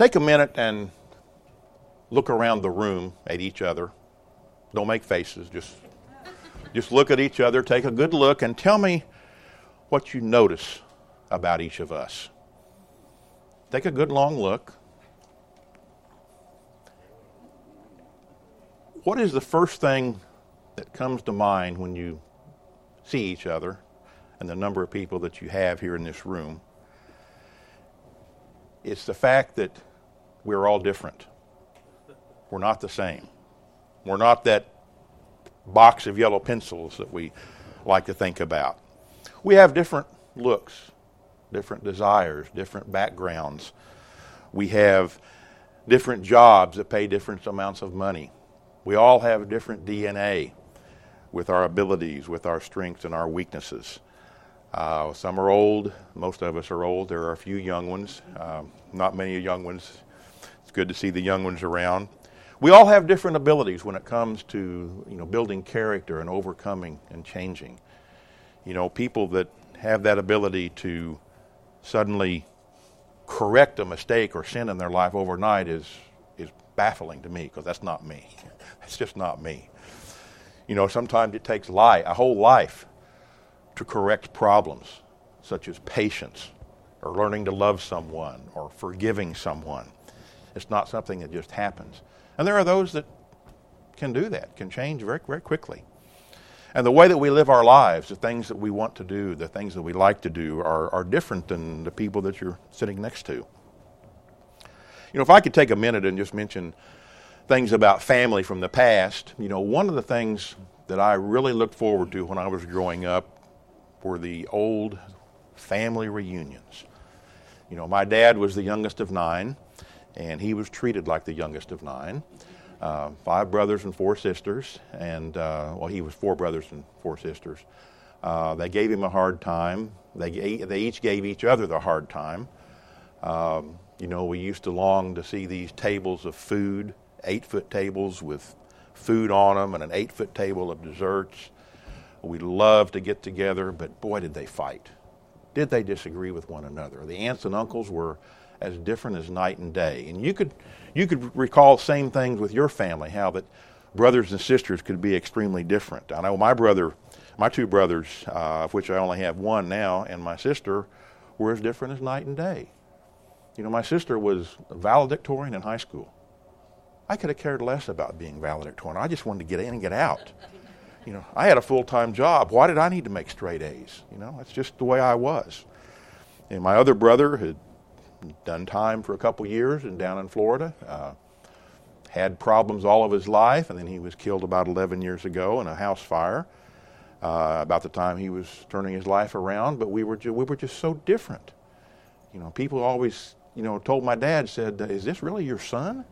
Take a minute and look around the room at each other. Don't make faces, just, just look at each other, take a good look, and tell me what you notice about each of us. Take a good long look. What is the first thing that comes to mind when you see each other and the number of people that you have here in this room? It's the fact that we're all different. We're not the same. We're not that box of yellow pencils that we like to think about. We have different looks, different desires, different backgrounds. We have different jobs that pay different amounts of money. We all have different DNA with our abilities, with our strengths and our weaknesses. Uh, some are old. Most of us are old. There are a few young ones. Um, not many young ones. It's good to see the young ones around. We all have different abilities when it comes to you know building character and overcoming and changing. You know, people that have that ability to suddenly correct a mistake or sin in their life overnight is is baffling to me because that's not me. It's just not me. You know, sometimes it takes life, a whole life to correct problems such as patience or learning to love someone or forgiving someone. It's not something that just happens. And there are those that can do that, can change very, very quickly. And the way that we live our lives, the things that we want to do, the things that we like to do, are, are different than the people that you're sitting next to. You know, if I could take a minute and just mention things about family from the past, you know, one of the things that I really looked forward to when I was growing up were the old family reunions. You know, my dad was the youngest of nine, and he was treated like the youngest of nine. Uh, five brothers and four sisters, and uh, well, he was four brothers and four sisters. Uh, they gave him a hard time. They, they each gave each other the hard time. Um, you know, we used to long to see these tables of food, eight foot tables with food on them, and an eight foot table of desserts. We loved to get together, but boy, did they fight. Did they disagree with one another? The aunts and uncles were as different as night and day. And you could, you could recall same things with your family, how that brothers and sisters could be extremely different. I know my brother, my two brothers, uh, of which I only have one now, and my sister were as different as night and day. You know, my sister was valedictorian in high school. I could have cared less about being valedictorian. I just wanted to get in and get out. You know, I had a full time job. Why did I need to make straight A's? You know, that's just the way I was. And my other brother had done time for a couple years and down in Florida. Uh, had problems all of his life, and then he was killed about 11 years ago in a house fire. Uh, about the time he was turning his life around, but we were ju- we were just so different. You know, people always you know told my dad said, "Is this really your son?"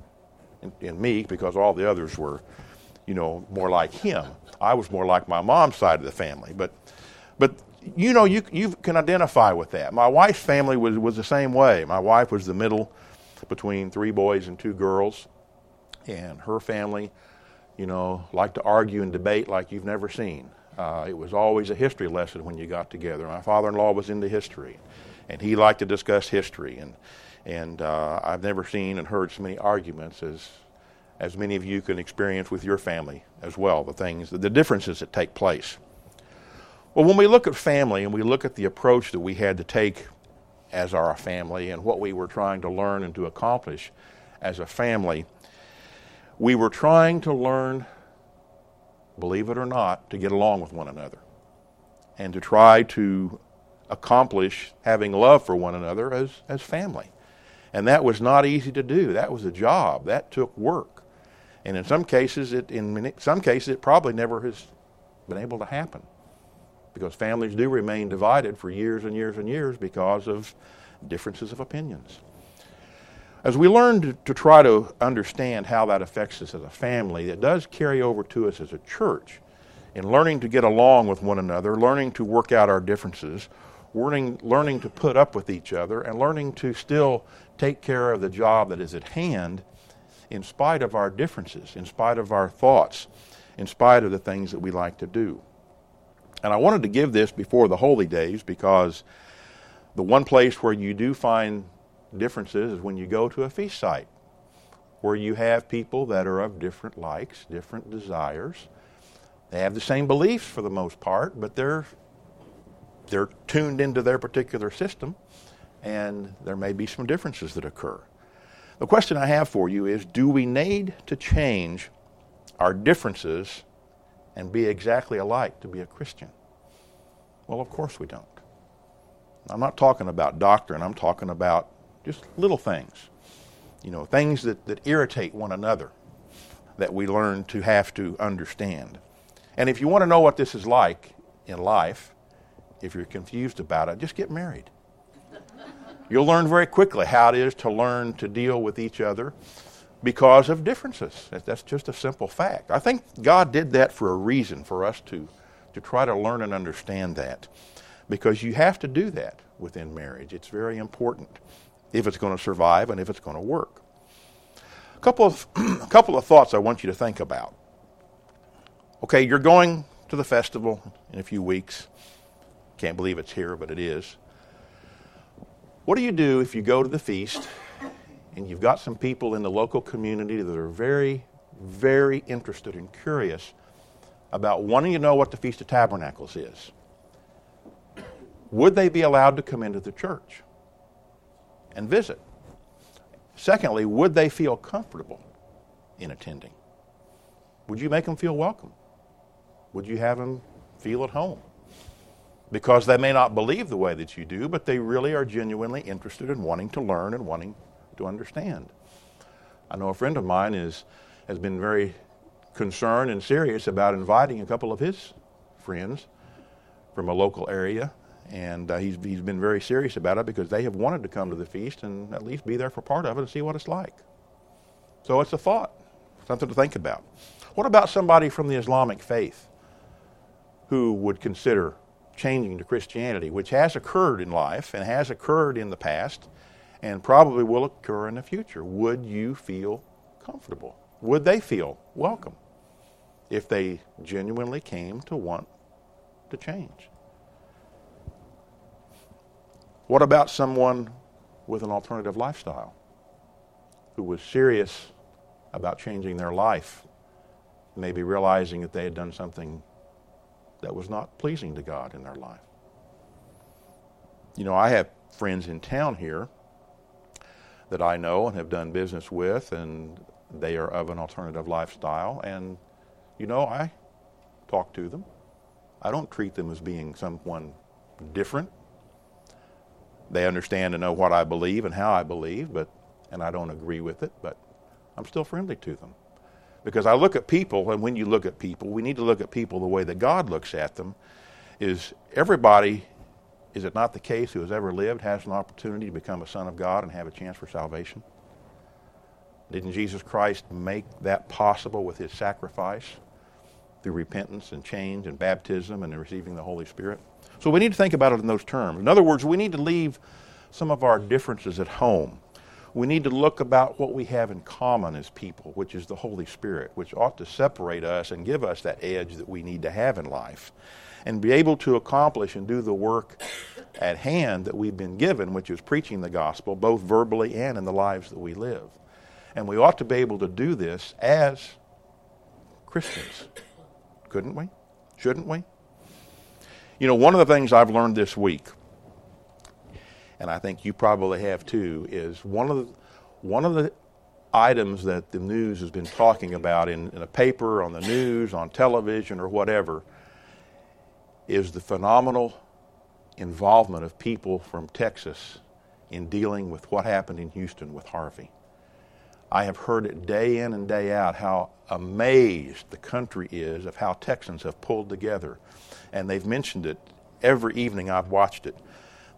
And, and me, because all the others were, you know, more like him. I was more like my mom's side of the family, but but you know, you, you can identify with that. My wife's family was, was the same way. My wife was the middle between three boys and two girls, and her family, you know, liked to argue and debate like you've never seen. Uh, it was always a history lesson when you got together. My father-in-law was into history, and he liked to discuss history. And and uh, I've never seen and heard so many arguments as as many of you can experience with your family as well. The things, the differences that take place. Well, when we look at family and we look at the approach that we had to take as our family and what we were trying to learn and to accomplish as a family, we were trying to learn, believe it or not, to get along with one another and to try to accomplish having love for one another as, as family. And that was not easy to do. That was a job. That took work. And in some cases, it, in some cases, it probably never has been able to happen because families do remain divided for years and years and years because of differences of opinions. As we learn to, to, try to understand how that affects us as a family, it does carry over to us as a church in learning to get along with one another, learning to work out our differences, learning, learning to put up with each other, and learning to still take care of the job that is at hand in spite of our differences, in spite of our thoughts, in spite of the things that we like to do. And I wanted to give this before the holy days because the one place where you do find differences is when you go to a feast site where you have people that are of different likes, different desires. They have the same beliefs for the most part, but they're they're tuned into their particular system, and there may be some differences that occur. The question I have for you is do we need to change our differences and be exactly alike to be a Christian? Well, of course we don't. I'm not talking about doctrine, I'm talking about just little things. You know, things that, that irritate one another that we learn to have to understand. And if you want to know what this is like in life, if you're confused about it, just get married. You'll learn very quickly how it is to learn to deal with each other because of differences. That's just a simple fact. I think God did that for a reason, for us to, to try to learn and understand that. Because you have to do that within marriage. It's very important if it's going to survive and if it's going to work. A couple of, a couple of thoughts I want you to think about. Okay, you're going to the festival in a few weeks. Can't believe it's here, but it is. What do you do if you go to the feast and you've got some people in the local community that are very, very interested and curious about wanting to know what the Feast of Tabernacles is? Would they be allowed to come into the church and visit? Secondly, would they feel comfortable in attending? Would you make them feel welcome? Would you have them feel at home? because they may not believe the way that you do, but they really are genuinely interested in wanting to learn and wanting to understand. I know a friend of mine is, has been very concerned and serious about inviting a couple of his friends from a local area, and uh, he's, he's been very serious about it because they have wanted to come to the feast and at least be there for part of it and see what it's like. So it's a thought, something to think about. What about somebody from the Islamic faith who would consider changing to Christianity, which has occurred in life and has occurred in the past and probably will occur in the future. Would you feel comfortable? Would they feel welcome if they genuinely came to want to change? What about someone with an alternative lifestyle who was serious about changing their life, maybe realizing that they had done something that was not pleasing to God in their life. You know, I have friends in town here that I know and have done business with, and they are of an alternative lifestyle. And, you know, I talk to them. I don't treat them as being someone different. They understand and know what I believe and how I believe, but and I don't agree with it, but I'm still friendly to them. Because I look at people, and when you look at people, we need to look at people the way that God looks at them. Is everybody, is it not the case who has ever lived has an opportunity to become a son of God and have a chance for salvation? Didn't Jesus Christ make that possible with his sacrifice through repentance and change and baptism and receiving the Holy Spirit? So we need to think about it in those terms. In other words, we need to leave some of our differences at home we need to look about what we have in common as people, which is the Holy Spirit, which ought to separate us and give us that edge that we need to have in life, and be able to accomplish and do the work at hand that we've been given, which is preaching the gospel, both verbally and in the lives that we live. And we ought to be able to do this as Christians, couldn't we? Shouldn't we? You know, one of the things I've learned this week and I think you probably have too, is one of the, one of the items that the news has been talking about in, in a paper, on the news, on television, or whatever, is the phenomenal involvement of people from Texas in dealing with what happened in Houston with Harvey. I have heard it day in and day out how amazed the country is of how Texans have pulled together. And they've mentioned it every evening I've watched it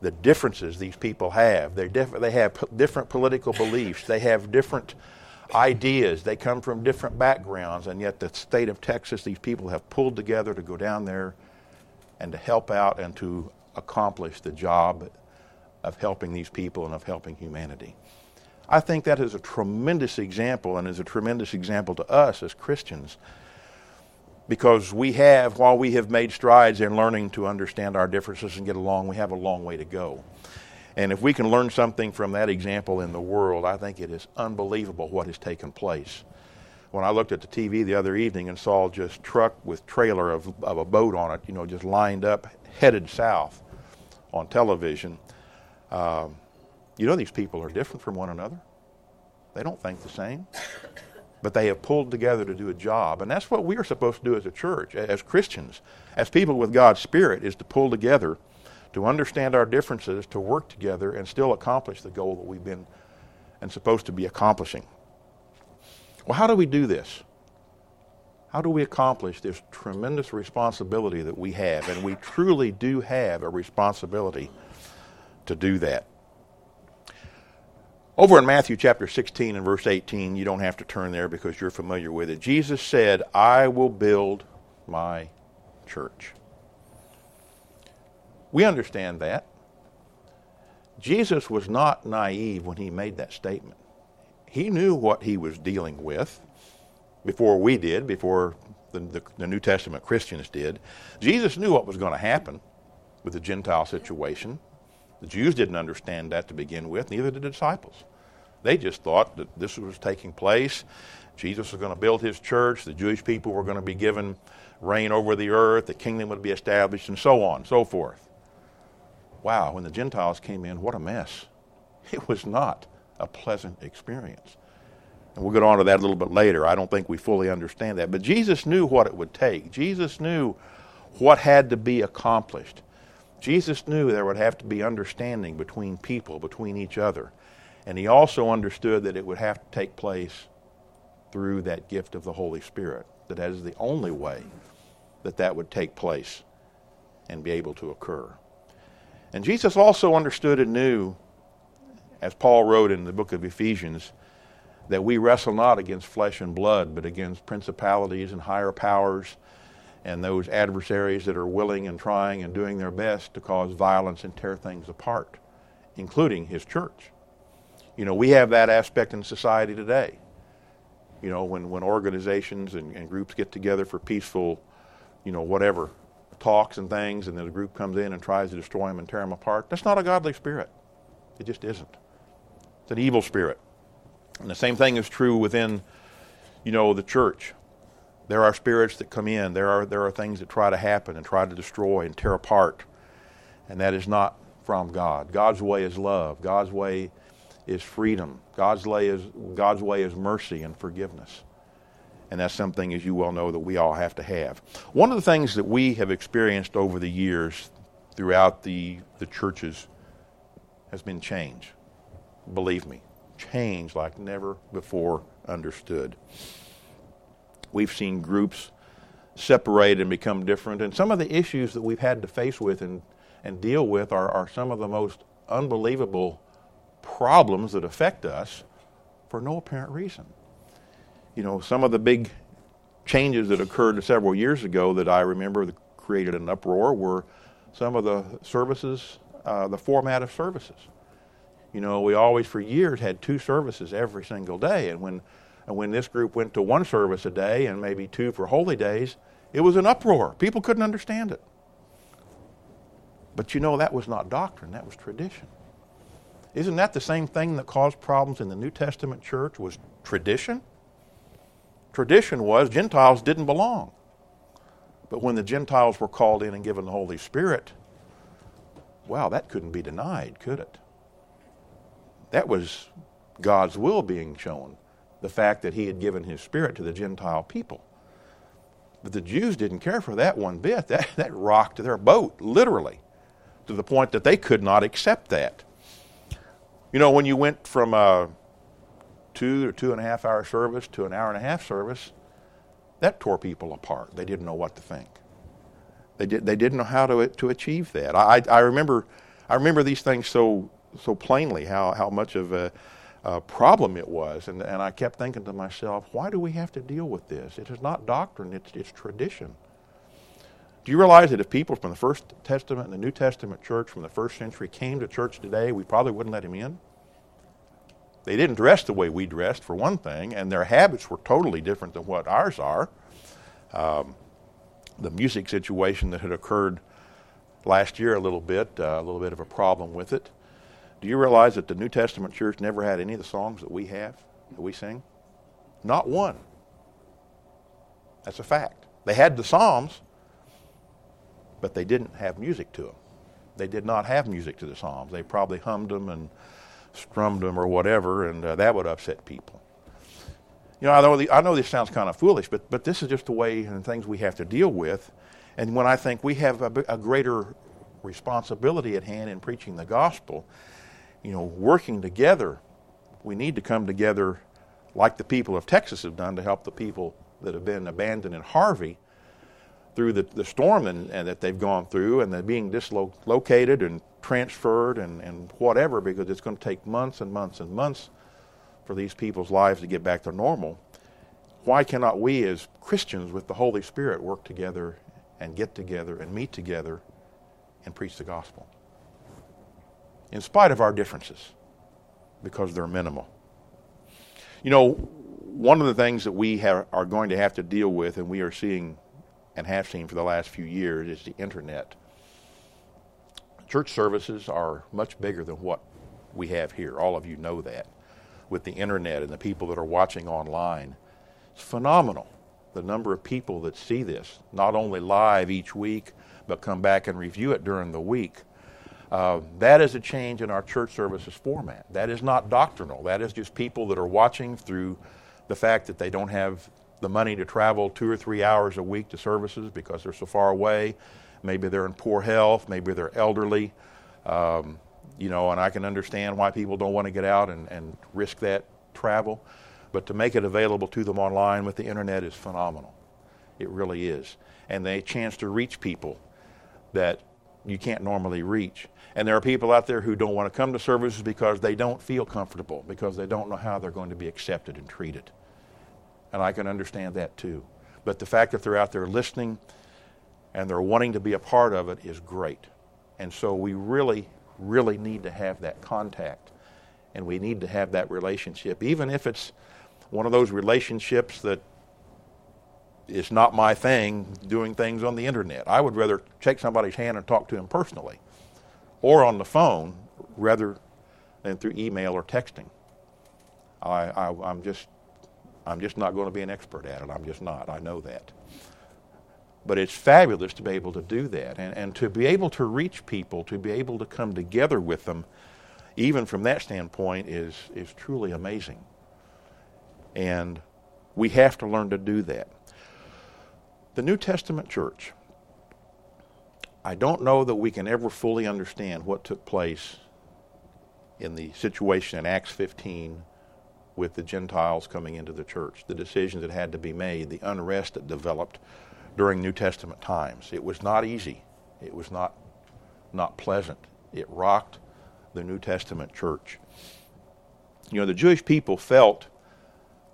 the differences these people have. They're diff- they have p- different political beliefs. They have different ideas. They come from different backgrounds, and yet the state of Texas, these people have pulled together to go down there and to help out and to accomplish the job of helping these people and of helping humanity. I think that is a tremendous example and is a tremendous example to us as Christians because we have, while we have made strides in learning to understand our differences and get along, we have a long way to go. And if we can learn something from that example in the world, I think it is unbelievable what has taken place. When I looked at the TV the other evening and saw just truck with trailer of, of a boat on it, you know, just lined up, headed south on television, um, you know these people are different from one another. They don't think the same. But they have pulled together to do a job. And that's what we are supposed to do as a church, as Christians, as people with God's Spirit, is to pull together to understand our differences, to work together, and still accomplish the goal that we've been and supposed to be accomplishing. Well, how do we do this? How do we accomplish this tremendous responsibility that we have? And we truly do have a responsibility to do that. Over in Matthew chapter 16 and verse 18, you don't have to turn there because you're familiar with it. Jesus said, I will build my church. We understand that. Jesus was not naive when he made that statement. He knew what he was dealing with before we did, before the, the, the New Testament Christians did. Jesus knew what was going to happen with the Gentile situation. The Jews didn't understand that to begin with, neither did the disciples. They just thought that this was taking place. Jesus was going to build his church. The Jewish people were going to be given reign over the earth. The kingdom would be established, and so on, and so forth wow, when the Gentiles came in, what a mess. It was not a pleasant experience. And we'll get on to that a little bit later. I don't think we fully understand that. But Jesus knew what it would take. Jesus knew what had to be accomplished. Jesus knew there would have to be understanding between people, between each other. And he also understood that it would have to take place through that gift of the Holy Spirit, that that is the only way that that would take place and be able to occur. And Jesus also understood and knew, as Paul wrote in the book of Ephesians, that we wrestle not against flesh and blood, but against principalities and higher powers and those adversaries that are willing and trying and doing their best to cause violence and tear things apart, including his church. You know, we have that aspect in society today. You know, when, when organizations and, and groups get together for peaceful, you know, whatever talks and things, and then a group comes in and tries to destroy them and tear them apart. That's not a godly spirit. It just isn't. It's an evil spirit. And the same thing is true within, you know, the church. There are spirits that come in. There are there are things that try to happen and try to destroy and tear apart, and that is not from God. God's way is love. God's way is freedom. God's way is God's way is mercy and forgiveness and that's something, as you well know, that we all have to have. One of the things that we have experienced over the years throughout the, the churches has been change. Believe me, change like never before understood. We've seen groups separate and become different, and some of the issues that we've had to face with and, and deal with are, are some of the most unbelievable problems that affect us for no apparent reason you know, some of the big changes that occurred several years ago that I remember that created an uproar were some of the services, uh, the format of services. You know, we always for years had two services every single day, and when and when this group went to one service a day and maybe two for holy days, it was an uproar. People couldn't understand it. But you know, that was not doctrine, that was tradition. Isn't that the same thing that caused problems in the New Testament church was tradition? tradition was Gentiles didn't belong. But when the Gentiles were called in and given the Holy Spirit, wow, that couldn't be denied, could it? That was God's will being shown, the fact that He had given His Spirit to the Gentile people. But the Jews didn't care for that one bit. That, that rocked their boat, literally, to the point that they could not accept that. You know, when you went from uh, two or two and a half hour service to an hour and a half service, that tore people apart. They didn't know what to think. They, did, they didn't know how to, to achieve that. I, I, remember, I remember these things so, so plainly, how, how much of a, a problem it was. And, and I kept thinking to myself, why do we have to deal with this? It is not doctrine, it's, it's tradition. Do you realize that if people from the First Testament and the New Testament church from the first century came to church today, we probably wouldn't let him in? They didn't dress the way we dressed, for one thing, and their habits were totally different than what ours are. Um, the music situation that had occurred last year, a little bit, uh, a little bit of a problem with it. Do you realize that the New Testament church never had any of the songs that we have, that we sing? Not one. That's a fact. They had the Psalms, but they didn't have music to them. They did not have music to the Psalms. They probably hummed them and strummed them or whatever, and uh, that would upset people. You know, I know, the, I know this sounds kind of foolish, but, but this is just the way and things we have to deal with. And when I think we have a, a greater responsibility at hand in preaching the gospel, you know, working together, we need to come together like the people of Texas have done to help the people that have been abandoned in Harvey through the, the storm and, and that they've gone through and they're being dislocated and transferred and, and whatever because it's going to take months and months and months for these people's lives to get back to normal. Why cannot we as Christians with the Holy Spirit work together and get together and meet together and preach the gospel? In spite of our differences, because they're minimal. You know, one of the things that we have, are going to have to deal with, and we are seeing and have seen for the last few years, is the internet. Church services are much bigger than what we have here. All of you know that. With the internet and the people that are watching online, it's phenomenal the number of people that see this, not only live each week, but come back and review it during the week. Uh, that is a change in our church services format. That is not doctrinal. That is just people that are watching through the fact that they don't have the money to travel two or three hours a week to services because they're so far away. Maybe they're in poor health. Maybe they're elderly. Um, you know, and I can understand why people don't want to get out and, and risk that travel. But to make it available to them online with the internet is phenomenal. It really is. And a chance to reach people that you can't normally reach. And there are people out there who don't want to come to services because they don't feel comfortable, because they don't know how they're going to be accepted and treated. And I can understand that too. But the fact that they're out there listening and they're wanting to be a part of it is great. And so we really, really need to have that contact. And we need to have that relationship, even if it's one of those relationships that it's not my thing doing things on the internet. I would rather shake somebody's hand and talk to him personally or on the phone rather than through email or texting. I, I, am just, I'm just not going to be an expert at it. I'm just not. I know that. But it's fabulous to be able to do that and, and to be able to reach people, to be able to come together with them, even from that standpoint, is, is truly amazing. And we have to learn to do that. The New Testament church, I don't know that we can ever fully understand what took place in the situation in Acts 15 with the Gentiles coming into the church, the decisions that had to be made, the unrest that developed during New Testament times. It was not easy. It was not not pleasant. It rocked the New Testament church. You know, the Jewish people felt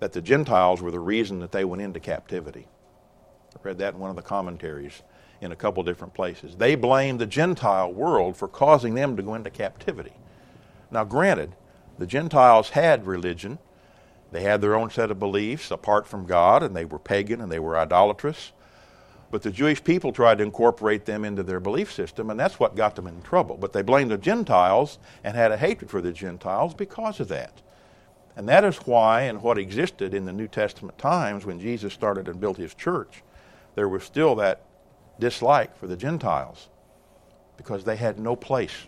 that the Gentiles were the reason that they went into captivity. I read that in one of the commentaries in a couple different places. They blamed the Gentile world for causing them to go into captivity. Now, granted, the Gentiles had religion, they had their own set of beliefs apart from God, and they were pagan and they were idolatrous. But the Jewish people tried to incorporate them into their belief system, and that's what got them in trouble. But they blamed the Gentiles and had a hatred for the Gentiles because of that. And that is why, and what existed in the New Testament times when Jesus started and built his church, there was still that dislike for the Gentiles because they had no place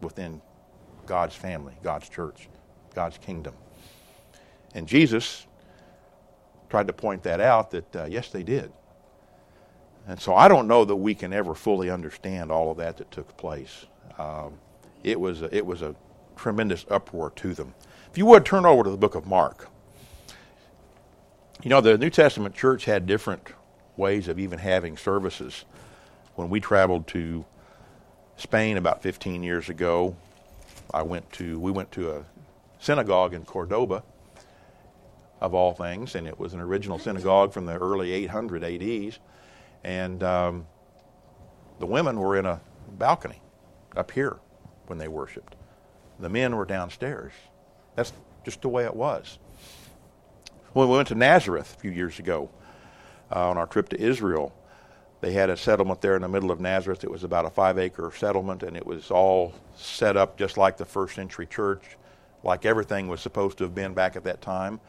within God's family, God's church, God's kingdom. And Jesus tried to point that out that, uh, yes, they did. And so I don't know that we can ever fully understand all of that that took place. Um, it, was a, it was a tremendous uproar to them. If you would turn over to the book of Mark. You know, the New Testament church had different ways of even having services. When we traveled to Spain about 15 years ago, I went to we went to a synagogue in Cordoba, of all things, and it was an original synagogue from the early 800 ADs, and um, the women were in a balcony up here when they worshipped. The men were downstairs. That's just the way it was. When we went to Nazareth a few years ago uh, on our trip to Israel, They had a settlement there in the middle of Nazareth. It was about a five acre settlement, and it was all set up just like the first century church, like everything was supposed to have been back at that time.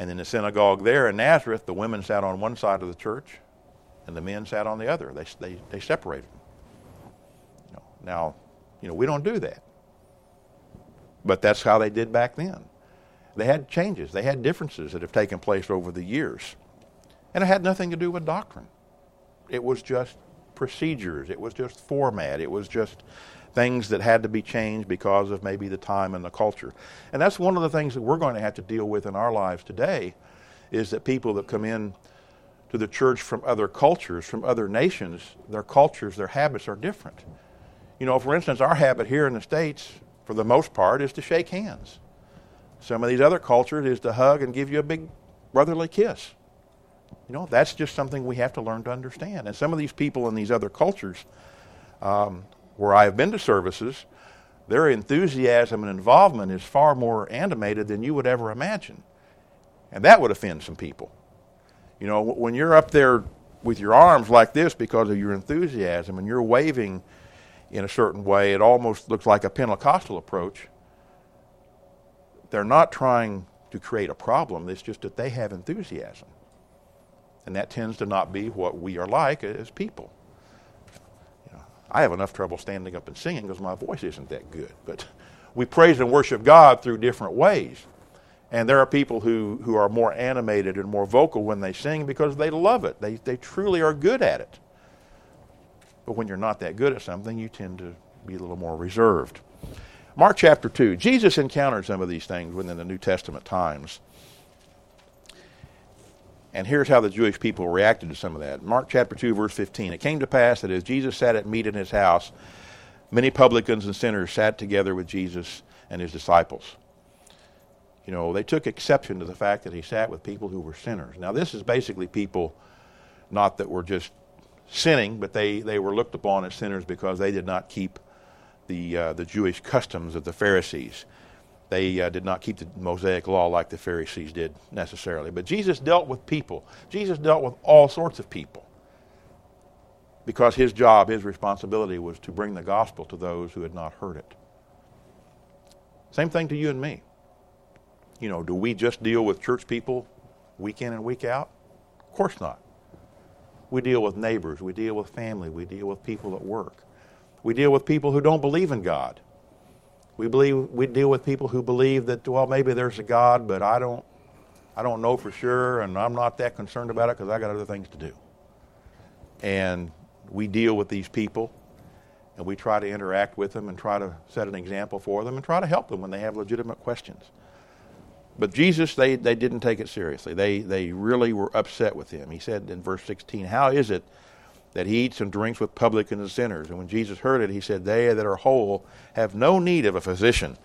And in the synagogue there in Nazareth, the women sat on one side of the church, and the men sat on the other. They, they, they separated them. You know, now, you know, we don't do that. But that's how they did back then. They had changes, they had differences that have taken place over the years. And it had nothing to do with doctrine. It was just procedures, it was just format, it was just things that had to be changed because of maybe the time and the culture. And that's one of the things that we're going to have to deal with in our lives today is that people that come in to the church from other cultures, from other nations, their cultures, their habits are different. You know, for instance, our habit here in the States, for the most part, is to shake hands. Some of these other cultures is to hug and give you a big brotherly kiss. You know, that's just something we have to learn to understand. And some of these people in these other cultures, um, where I have been to services, their enthusiasm and involvement is far more animated than you would ever imagine. And that would offend some people. You know, when you're up there with your arms like this because of your enthusiasm and you're waving in a certain way, it almost looks like a Pentecostal approach. They're not trying to create a problem, it's just that they have enthusiasm. And that tends to not be what we are like as people. I have enough trouble standing up and singing because my voice isn't that good. But we praise and worship God through different ways. And there are people who, who are more animated and more vocal when they sing because they love it. They, they truly are good at it. But when you're not that good at something, you tend to be a little more reserved. Mark chapter 2. Jesus encountered some of these things within the New Testament times. And here's how the Jewish people reacted to some of that. Mark chapter 2, verse 15. It came to pass that as Jesus sat at meat in his house, many publicans and sinners sat together with Jesus and his disciples. You know, they took exception to the fact that he sat with people who were sinners. Now, this is basically people not that were just sinning, but they, they were looked upon as sinners because they did not keep the, uh, the Jewish customs of the Pharisees. They uh, did not keep the Mosaic law like the Pharisees did necessarily. But Jesus dealt with people. Jesus dealt with all sorts of people because his job, his responsibility was to bring the gospel to those who had not heard it. Same thing to you and me. You know, do we just deal with church people week in and week out? Of course not. We deal with neighbors, we deal with family, we deal with people at work. We deal with people who don't believe in God. We believe we deal with people who believe that well maybe there's a God, but I don't I don't know for sure, and I'm not that concerned about it because I got other things to do. And we deal with these people, and we try to interact with them and try to set an example for them and try to help them when they have legitimate questions. But Jesus, they, they didn't take it seriously. They, they really were upset with him. He said in verse 16, How is it that he eats and drinks with publicans and sinners. And when Jesus heard it, he said, They that are whole have no need of a physician,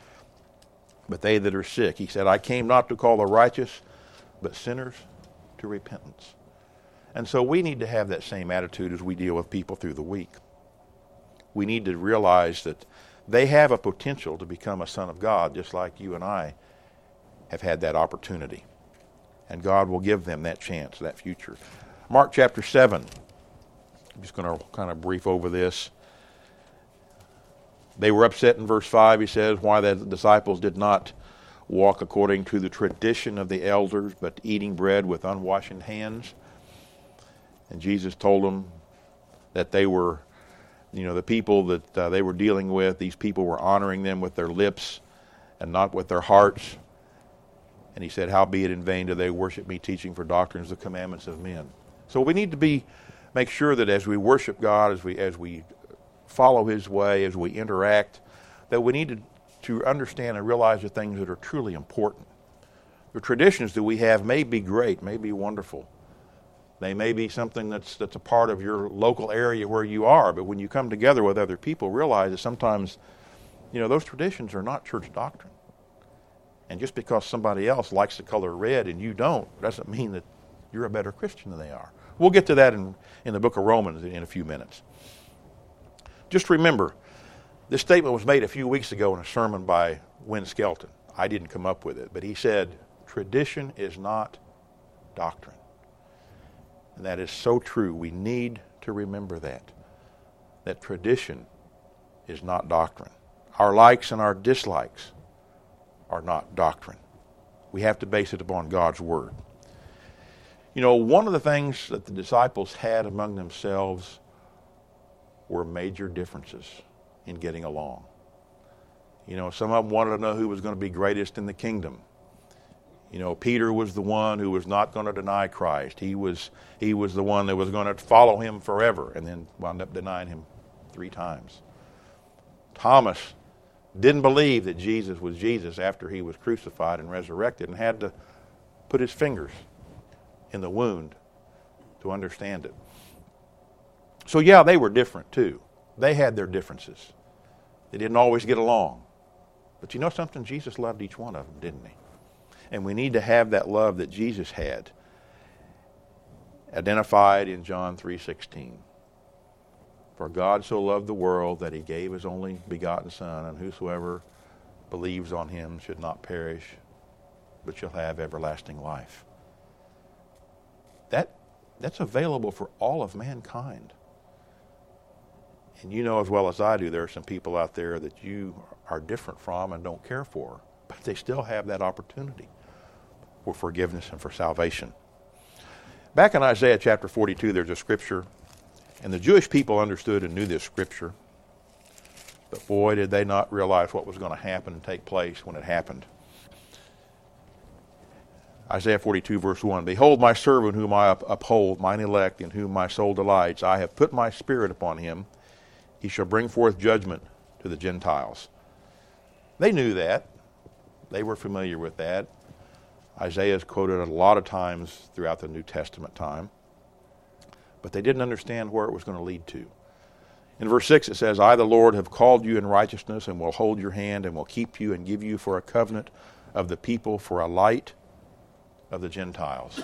but they that are sick. He said, I came not to call the righteous, but sinners to repentance. And so we need to have that same attitude as we deal with people through the week. We need to realize that they have a potential to become a son of God, just like you and I have had that opportunity. And God will give them that chance, that future. Mark chapter 7. I'm just going to kind of brief over this. They were upset in verse 5, he says, why the disciples did not walk according to the tradition of the elders, but eating bread with unwashed hands. And Jesus told them that they were, you know, the people that uh, they were dealing with, these people were honoring them with their lips and not with their hearts. And he said, Howbeit in vain do they worship me, teaching for doctrines the commandments of men. So we need to be make sure that as we worship God, as we as we follow His way, as we interact, that we need to, to understand and realize the things that are truly important. The traditions that we have may be great, may be wonderful. They may be something that's that's a part of your local area where you are, but when you come together with other people, realize that sometimes, you know, those traditions are not church doctrine. And just because somebody else likes the color red and you don't, doesn't mean that you're a better Christian than they are. We'll get to that in, in the book of Romans in a few minutes. Just remember, this statement was made a few weeks ago in a sermon by Win Skelton. I didn't come up with it, but he said, Tradition is not doctrine. And that is so true. We need to remember that. That tradition is not doctrine. Our likes and our dislikes are not doctrine. We have to base it upon God's Word. You know, one of the things that the disciples had among themselves were major differences in getting along. You know, some of them wanted to know who was going to be greatest in the kingdom. You know, Peter was the one who was not going to deny Christ. He was, he was the one that was going to follow him forever and then wound up denying him three times. Thomas didn't believe that Jesus was Jesus after he was crucified and resurrected and had to put his fingers in the wound to understand it. So, yeah, they were different too. They had their differences. They didn't always get along. But you know something? Jesus loved each one of them, didn't he? And we need to have that love that Jesus had identified in John 3:16. For God so loved the world that he gave his only begotten son and whosoever believes on him should not perish but shall have everlasting life. That that's available for all of mankind. And you know as well as I do, there are some people out there that you are different from and don't care for, but they still have that opportunity for forgiveness and for salvation. Back in Isaiah chapter 42, there's a scripture, and the Jewish people understood and knew this scripture, but boy, did they not realize what was going to happen and take place when it happened. Isaiah 42, verse 1 Behold, my servant whom I uphold, mine elect, in whom my soul delights. I have put my spirit upon him. He shall bring forth judgment to the Gentiles. They knew that. They were familiar with that. Isaiah is quoted a lot of times throughout the New Testament time. But they didn't understand where it was going to lead to. In verse 6 it says, I, the Lord, have called you in righteousness and will hold your hand and will keep you and give you for a covenant of the people, for a light of the Gentiles.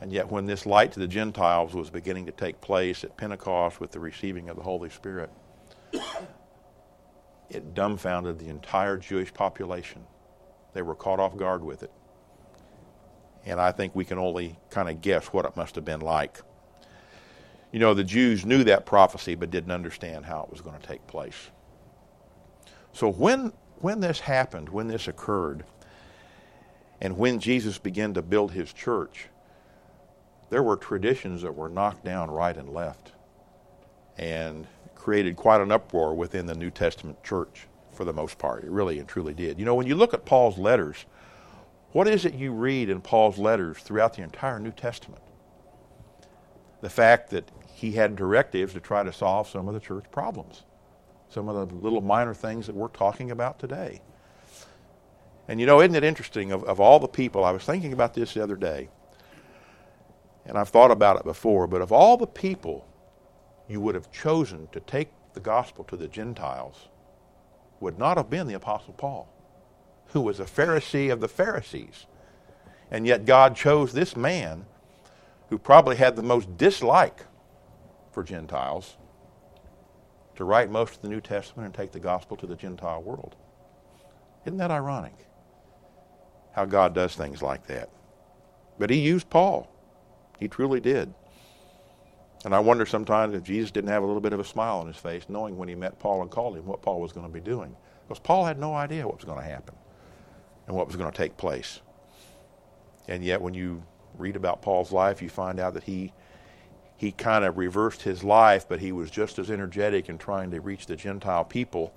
And yet, when this light to the Gentiles was beginning to take place at Pentecost with the receiving of the Holy Spirit, it dumbfounded the entire Jewish population. They were caught off guard with it. And I think we can only kind of guess what it must have been like. You know, the Jews knew that prophecy but didn't understand how it was going to take place. So when when this happened, when this occurred, and when Jesus began to build his church, there were traditions that were knocked down right and left and created quite an uproar within the New Testament church for the most part. It really and truly did. You know, when you look at Paul's letters, what is it you read in Paul's letters throughout the entire New Testament? The fact that he had directives to try to solve some of the church problems, some of the little minor things that we're talking about today. And you know, isn't it interesting? Of, of all the people, I was thinking about this the other day, and I've thought about it before, but of all the people you would have chosen to take the gospel to the Gentiles, would not have been the Apostle Paul, who was a Pharisee of the Pharisees. And yet God chose this man who probably had the most dislike for Gentiles to write most of the New Testament and take the gospel to the Gentile world. Isn't that ironic? How God does things like that. But he used Paul. He truly did. And I wonder sometimes if Jesus didn't have a little bit of a smile on his face, knowing when he met Paul and called him what Paul was going to be doing. Because Paul had no idea what was going to happen and what was going to take place. And yet, when you read about Paul's life, you find out that he he kind of reversed his life, but he was just as energetic in trying to reach the Gentile people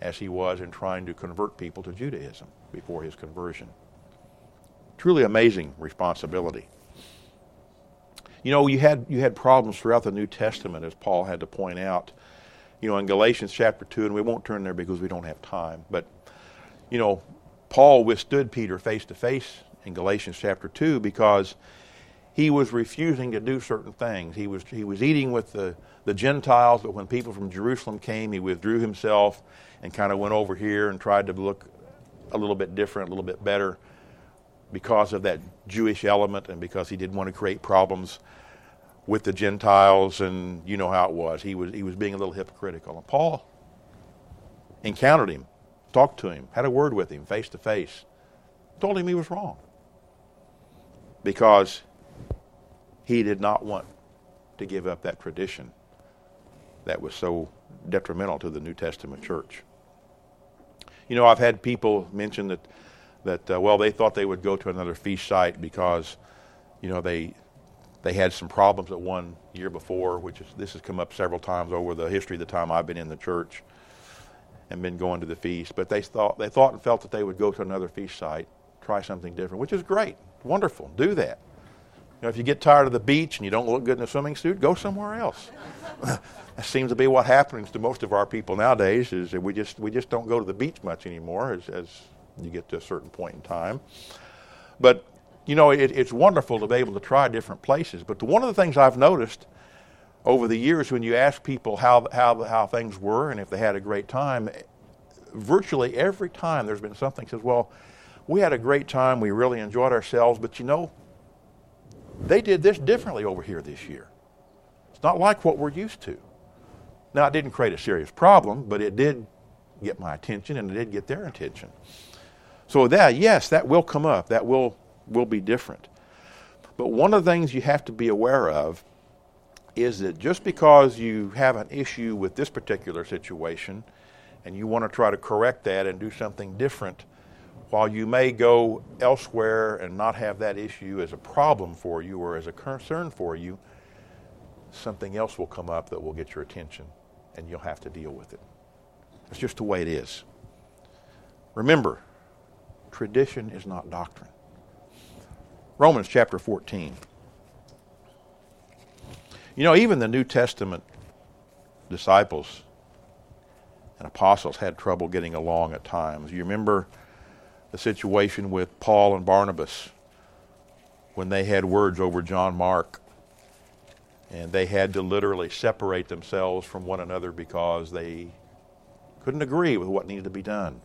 as he was in trying to convert people to Judaism before his conversion. Truly amazing responsibility. You know, you had you had problems throughout the New Testament, as Paul had to point out. You know, in Galatians chapter two, and we won't turn there because we don't have time. But you know, Paul withstood Peter face to face in Galatians chapter two because he was refusing to do certain things. He was he was eating with the, the Gentiles, but when people from Jerusalem came, he withdrew himself and kind of went over here and tried to look a little bit different, a little bit better because of that Jewish element and because he didn't want to create problems with the Gentiles and you know how it was. He was he was being a little hypocritical. And Paul encountered him, talked to him, had a word with him face to face, told him he was wrong. Because he did not want to give up that tradition that was so detrimental to the New Testament church. You know, I've had people mention that that uh, well, they thought they would go to another feast site because, you know, they they had some problems at one year before, which is this has come up several times over the history of the time I've been in the church and been going to the feast. But they thought they thought and felt that they would go to another feast site, try something different, which is great, wonderful. Do that. Know, if you get tired of the beach and you don't look good in a swimming suit, go somewhere else. that seems to be what happens to most of our people nowadays. Is that we just we just don't go to the beach much anymore as, as you get to a certain point in time. But you know, it, it's wonderful to be able to try different places. But one of the things I've noticed over the years when you ask people how, how, how things were and if they had a great time, virtually every time there's been something says, well, we had a great time, we really enjoyed ourselves, but you know, they did this differently over here this year. It's not like what we're used to. Now, it didn't create a serious problem, but it did get my attention and it did get their attention. So that, yes, that will come up. That will will be different. But one of the things you have to be aware of is that just because you have an issue with this particular situation and you want to try to correct that and do something different, while you may go elsewhere and not have that issue as a problem for you or as a concern for you, something else will come up that will get your attention and you'll have to deal with it. It's just the way it is. Remember, tradition is not doctrine. Romans chapter 14. You know, even the New Testament disciples and apostles had trouble getting along at times. You remember the situation with Paul and Barnabas when they had words over John Mark and they had to literally separate themselves from one another because they couldn't agree with what needed to be done.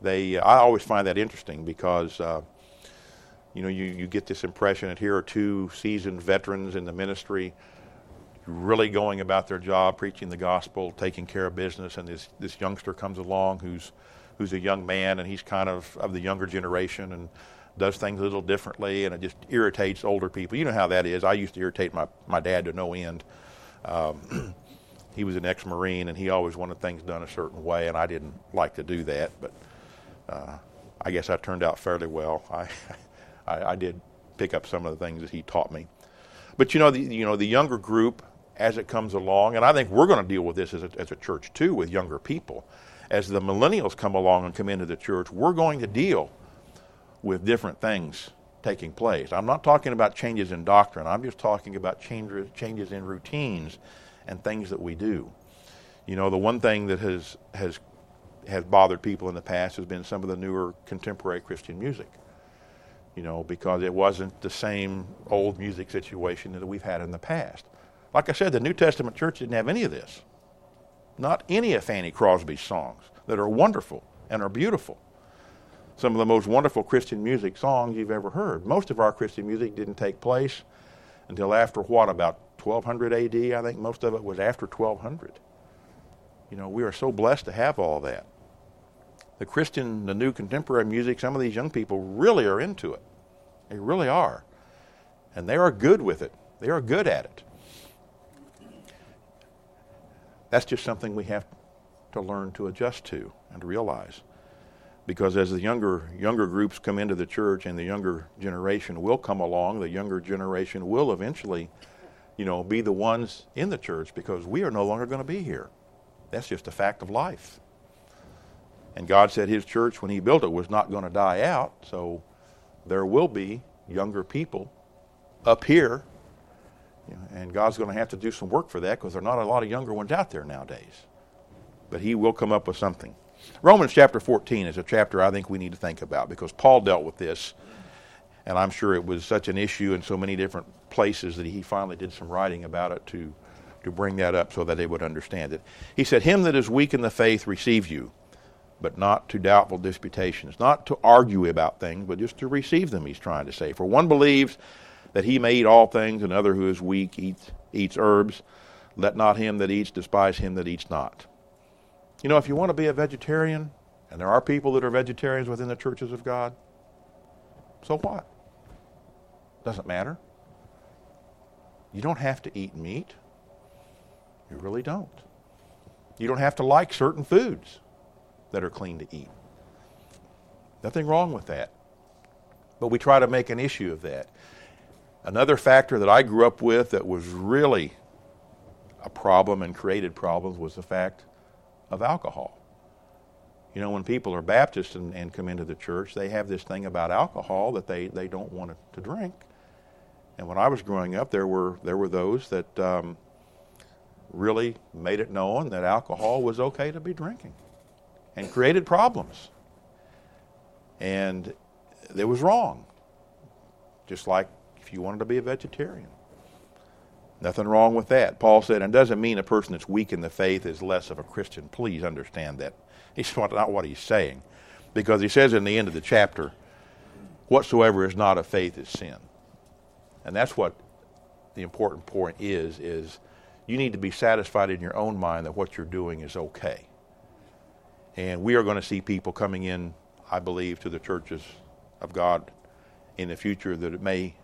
They, I always find that interesting because uh, you know, you, you get this impression that here are two seasoned veterans in the ministry really going about their job, preaching the gospel, taking care of business, and this, this youngster comes along who's, who's a young man and he's kind of of the younger generation and does things a little differently and it just irritates older people. You know how that is. I used to irritate my, my dad to no end. Um, he was an ex-marine and he always wanted things done a certain way and I didn't like to do that, but uh, I guess I turned out fairly well. I I, I did pick up some of the things that he taught me. But you know, the, you know, the younger group as it comes along, and I think we're going to deal with this as a, as a church too with younger people. As the millennials come along and come into the church, we're going to deal with different things taking place. I'm not talking about changes in doctrine. I'm just talking about changes changes in routines and things that we do. You know, the one thing that has has has bothered people in the past has been some of the newer contemporary Christian music you know, because it wasn't the same old music situation that we've had in the past. Like I said, the New Testament church didn't have any of this. Not any of Fanny Crosby's songs that are wonderful and are beautiful. Some of the most wonderful Christian music songs you've ever heard. Most of our Christian music didn't take place until after what, about 1200 AD? I think most of it was after 1200. You know, we are so blessed to have all that the Christian, the new contemporary music, some of these young people really are into it. They really are. And they are good with it, they are good at it. That's just something we have to learn to adjust to and to realize. Because as the younger younger groups come into the church and the younger generation will come along, the younger generation will eventually, you know, be the ones in the church because we are no longer going to be here. That's just a fact of life. And God said his church, when he built it, was not going to die out. So there will be younger people up here. And God's going to have to do some work for that because there are not a lot of younger ones out there nowadays. But he will come up with something. Romans chapter 14 is a chapter I think we need to think about because Paul dealt with this. And I'm sure it was such an issue in so many different places that he finally did some writing about it to, to bring that up so that they would understand it. He said, Him that is weak in the faith receive you but not to doubtful disputations, not to argue about things, but just to receive them, he's trying to say. For one believes that he may eat all things, another who is weak eats, eats herbs. Let not him that eats despise him that eats not. You know, if you want to be a vegetarian, and there are people that are vegetarians within the churches of God, so what? Doesn't matter. You don't have to eat meat. You really don't. You don't have to like certain foods that are clean to eat. Nothing wrong with that. But we try to make an issue of that. Another factor that I grew up with that was really a problem and created problems was the fact of alcohol. You know, when people are Baptists and, and come into the church, they have this thing about alcohol that they, they don't want to drink. And when I was growing up, there were there were those that um, really made it known that alcohol was okay to be drinking, and created problems. And it was wrong. Just like if you wanted to be a vegetarian. Nothing wrong with that. Paul said, and doesn't mean a person that's weak in the faith is less of a Christian. Please understand that. He's not what he's saying. Because he says in the end of the chapter, whatsoever is not of faith is sin. And that's what the important point is, is you need to be satisfied in your own mind that what you're doing is okay. And we are going to see people coming in, I believe, to the churches of God in the future that it may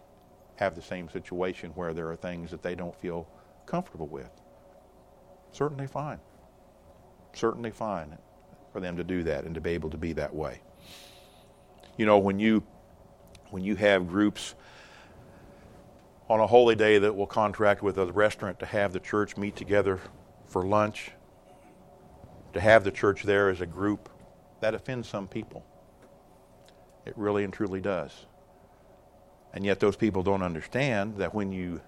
have the same situation where there are things that they don't feel comfortable with. Certainly fine. Certainly fine for them to do that and to be able to be that way. You know, when you when you have groups on a holy day that will contract with a restaurant to have the church meet together for lunch, to have the church there as a group, that offends some people. It really and truly does. And yet those people don't understand that when you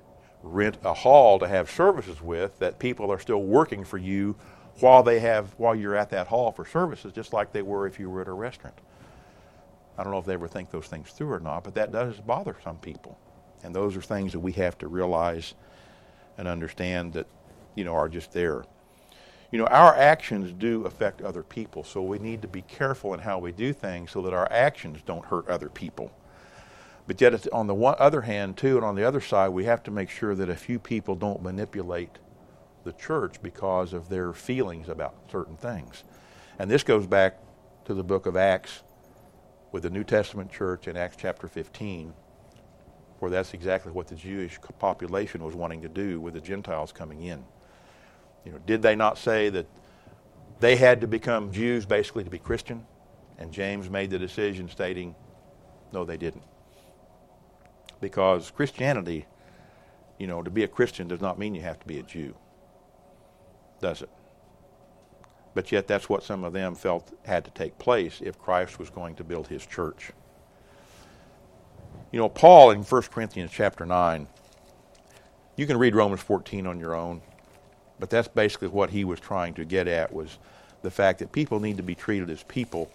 rent a hall to have services with, that people are still working for you while they have while you're at that hall for services, just like they were if you were at a restaurant. I don't know if they ever think those things through or not, but that does bother some people. And those are things that we have to realize and understand that, you know, are just there. You know, our actions do affect other people, so we need to be careful in how we do things so that our actions don't hurt other people. But yet, on the one, other hand, too, and on the other side, we have to make sure that a few people don't manipulate the church because of their feelings about certain things. And this goes back to the book of Acts with the New Testament church in Acts chapter 15, where that's exactly what the Jewish population was wanting to do with the Gentiles coming in. You know, did they not say that they had to become Jews basically to be Christian? And James made the decision stating, no, they didn't because Christianity, you know, to be a Christian does not mean you have to be a Jew, does it? But yet, that's what some of them felt had to take place if Christ was going to build his church. You know, Paul in 1 Corinthians chapter 9, you can read Romans 14 on your own, but that's basically what he was trying to get at was the fact that people need to be treated as people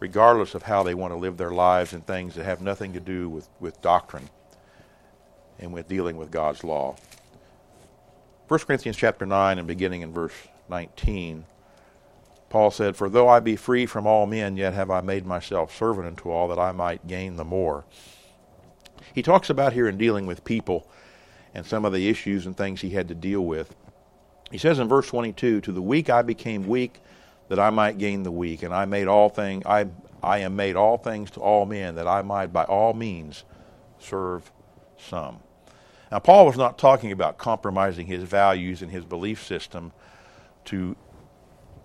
regardless of how they want to live their lives and things that have nothing to do with, with doctrine and with dealing with God's law. 1 Corinthians chapter 9 and beginning in verse 19, Paul said, For though I be free from all men, yet have I made myself servant unto all that I might gain the more. He talks about here in dealing with people and some of the issues and things he had to deal with. He says in verse 22, To the weak I became weak that I might gain the weak, and I made all thing I I am made all things to all men that I might by all means serve some. Now Paul was not talking about compromising his values and his belief system to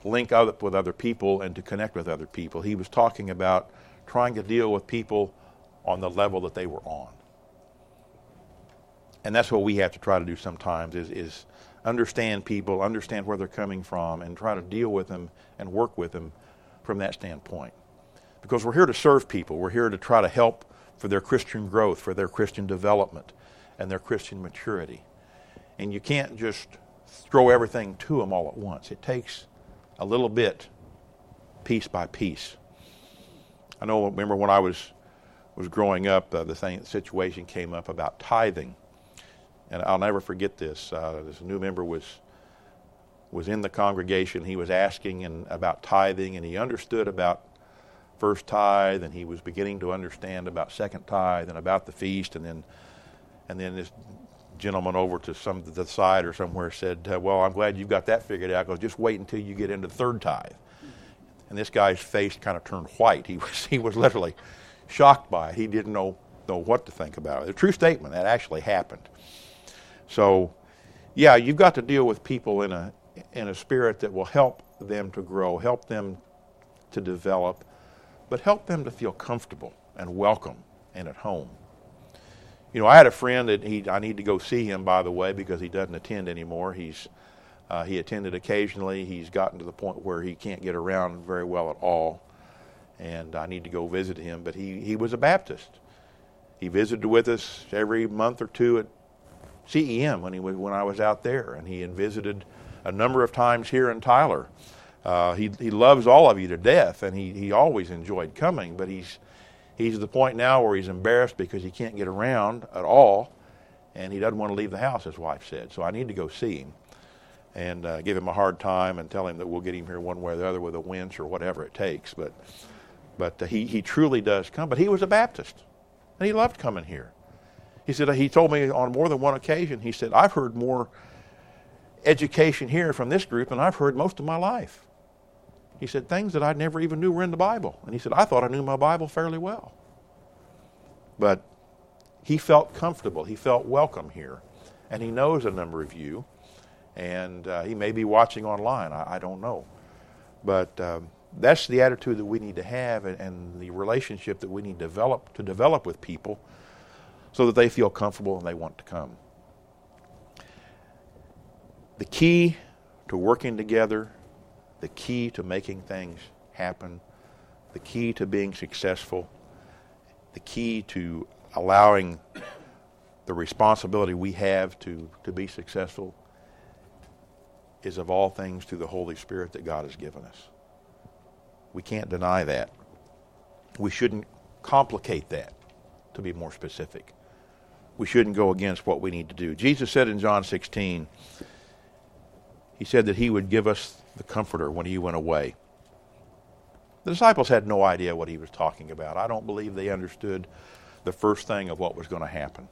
link up with other people and to connect with other people. He was talking about trying to deal with people on the level that they were on. And that's what we have to try to do sometimes is, is understand people, understand where they're coming from, and try to deal with them and work with them from that standpoint. Because we're here to serve people, we're here to try to help for their Christian growth, for their Christian development, and their Christian maturity. And you can't just throw everything to them all at once. It takes a little bit, piece by piece. I know. Remember when I was was growing up, uh, the thing, situation came up about tithing and I'll never forget this. Uh, this new member was was in the congregation. He was asking and about tithing, and he understood about first tithe, and he was beginning to understand about second tithe and about the feast, and then and then this gentleman over to some the side or somewhere said, uh, "Well, I'm glad you've got that figured out. Because just wait until you get into third tithe." And this guy's face kind of turned white. He was he was literally shocked by it. He didn't know know what to think about it. A true statement that actually happened. So, yeah, you've got to deal with people in a in a spirit that will help them to grow, help them to develop, but help them to feel comfortable and welcome and at home. You know, I had a friend that he I need to go see him by the way because he doesn't attend anymore. He's uh, he attended occasionally. He's gotten to the point where he can't get around very well at all, and I need to go visit him. But he he was a Baptist. He visited with us every month or two at CEM when he when I was out there, and he had visited a number of times here in Tyler. Uh, he he loves all of you to death, and he he always enjoyed coming. But he's he's at the point now where he's embarrassed because he can't get around at all, and he doesn't want to leave the house. His wife said, so I need to go see him and uh, give him a hard time and tell him that we'll get him here one way or the other with a winch or whatever it takes. But but uh, he he truly does come. But he was a Baptist, and he loved coming here. He said he told me on more than one occasion. He said I've heard more education here from this group than I've heard most of my life. He said things that I never even knew were in the Bible, and he said I thought I knew my Bible fairly well. But he felt comfortable. He felt welcome here, and he knows a number of you and uh, he may be watching online. I, I don't know, but um, that's the attitude that we need to have, and, and, the relationship that we need to develop to develop with people, so that they feel comfortable and they want to come. The key to working together, the key to making things happen, the key to being successful, the key to allowing the responsibility we have to, to be successful is of all things through the Holy Spirit that God has given us. We can't deny that. We shouldn't complicate that, to be more specific. We shouldn't go against what we need to do. Jesus said in John 16, He said that He would give us the Comforter when He went away. The disciples had no idea what He was talking about. I don't believe they understood the first thing of what was going to happen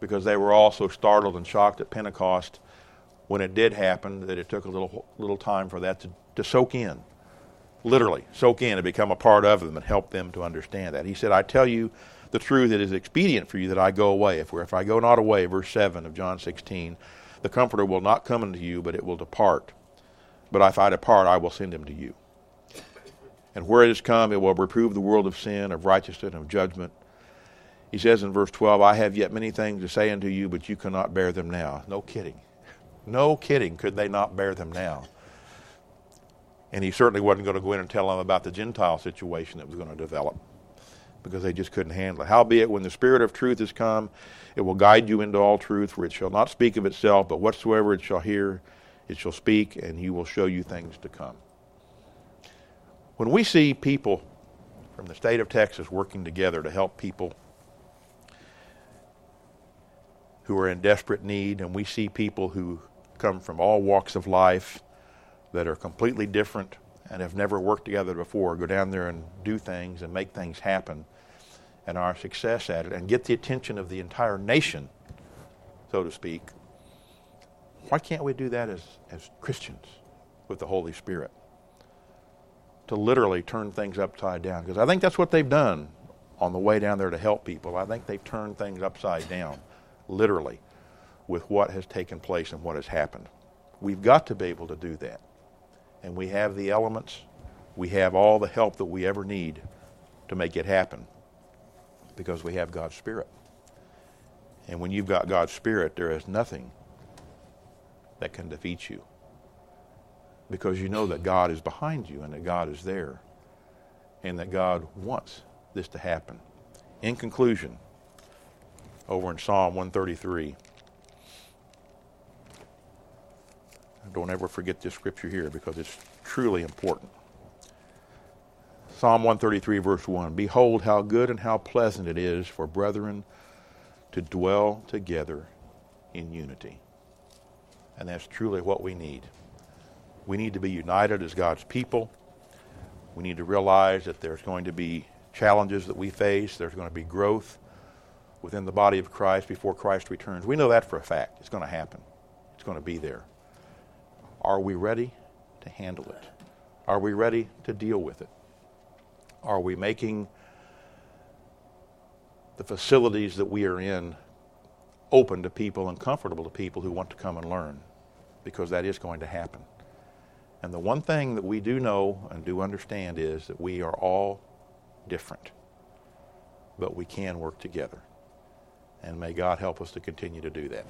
because they were all so startled and shocked at Pentecost when it did happen that it took a little little time for that to, to soak in literally soak in and become a part of them and help them to understand that he said i tell you the truth it is expedient for you that i go away. If, if i go not away verse 7 of john 16 the comforter will not come unto you but it will depart. But if i depart i will send him to you. And where it is come it will reprove the world of sin of righteousness and of judgment. He says in verse 12 i have yet many things to say unto you but you cannot bear them now. No kidding. No kidding, could they not bear them now? And he certainly wasn't going to go in and tell them about the Gentile situation that was going to develop because they just couldn't handle it. Howbeit, when the Spirit of truth is come, it will guide you into all truth, for it shall not speak of itself, but whatsoever it shall hear, it shall speak, and he will show you things to come. When we see people from the state of Texas working together to help people who are in desperate need, and we see people who come from all walks of life that are completely different and have never worked together before go down there and do things and make things happen and our success at it and get the attention of the entire nation, so to speak, why can't we do that as, as Christians with the Holy Spirit? To literally turn things upside down. Because I think that's what they've done on the way down there to help people. I think they've turned things upside down, literally with what has taken place and what has happened. We've got to be able to do that. And we have the elements, we have all the help that we ever need to make it happen because we have God's Spirit. And when you've got God's Spirit, there is nothing that can defeat you because you know that God is behind you and that God is there and that God wants this to happen. In conclusion, over in Psalm 133, Don't ever forget this scripture here because it's truly important. Psalm 133, verse 1 Behold, how good and how pleasant it is for brethren to dwell together in unity. And that's truly what we need. We need to be united as God's people. We need to realize that there's going to be challenges that we face, there's going to be growth within the body of Christ before Christ returns. We know that for a fact. It's going to happen, it's going to be there. Are we ready to handle it? Are we ready to deal with it? Are we making the facilities that we are in open to people and comfortable to people who want to come and learn because that is going to happen. And the one thing that we do know and do understand is that we are all different, but we can work together. And may God help us to continue to do that.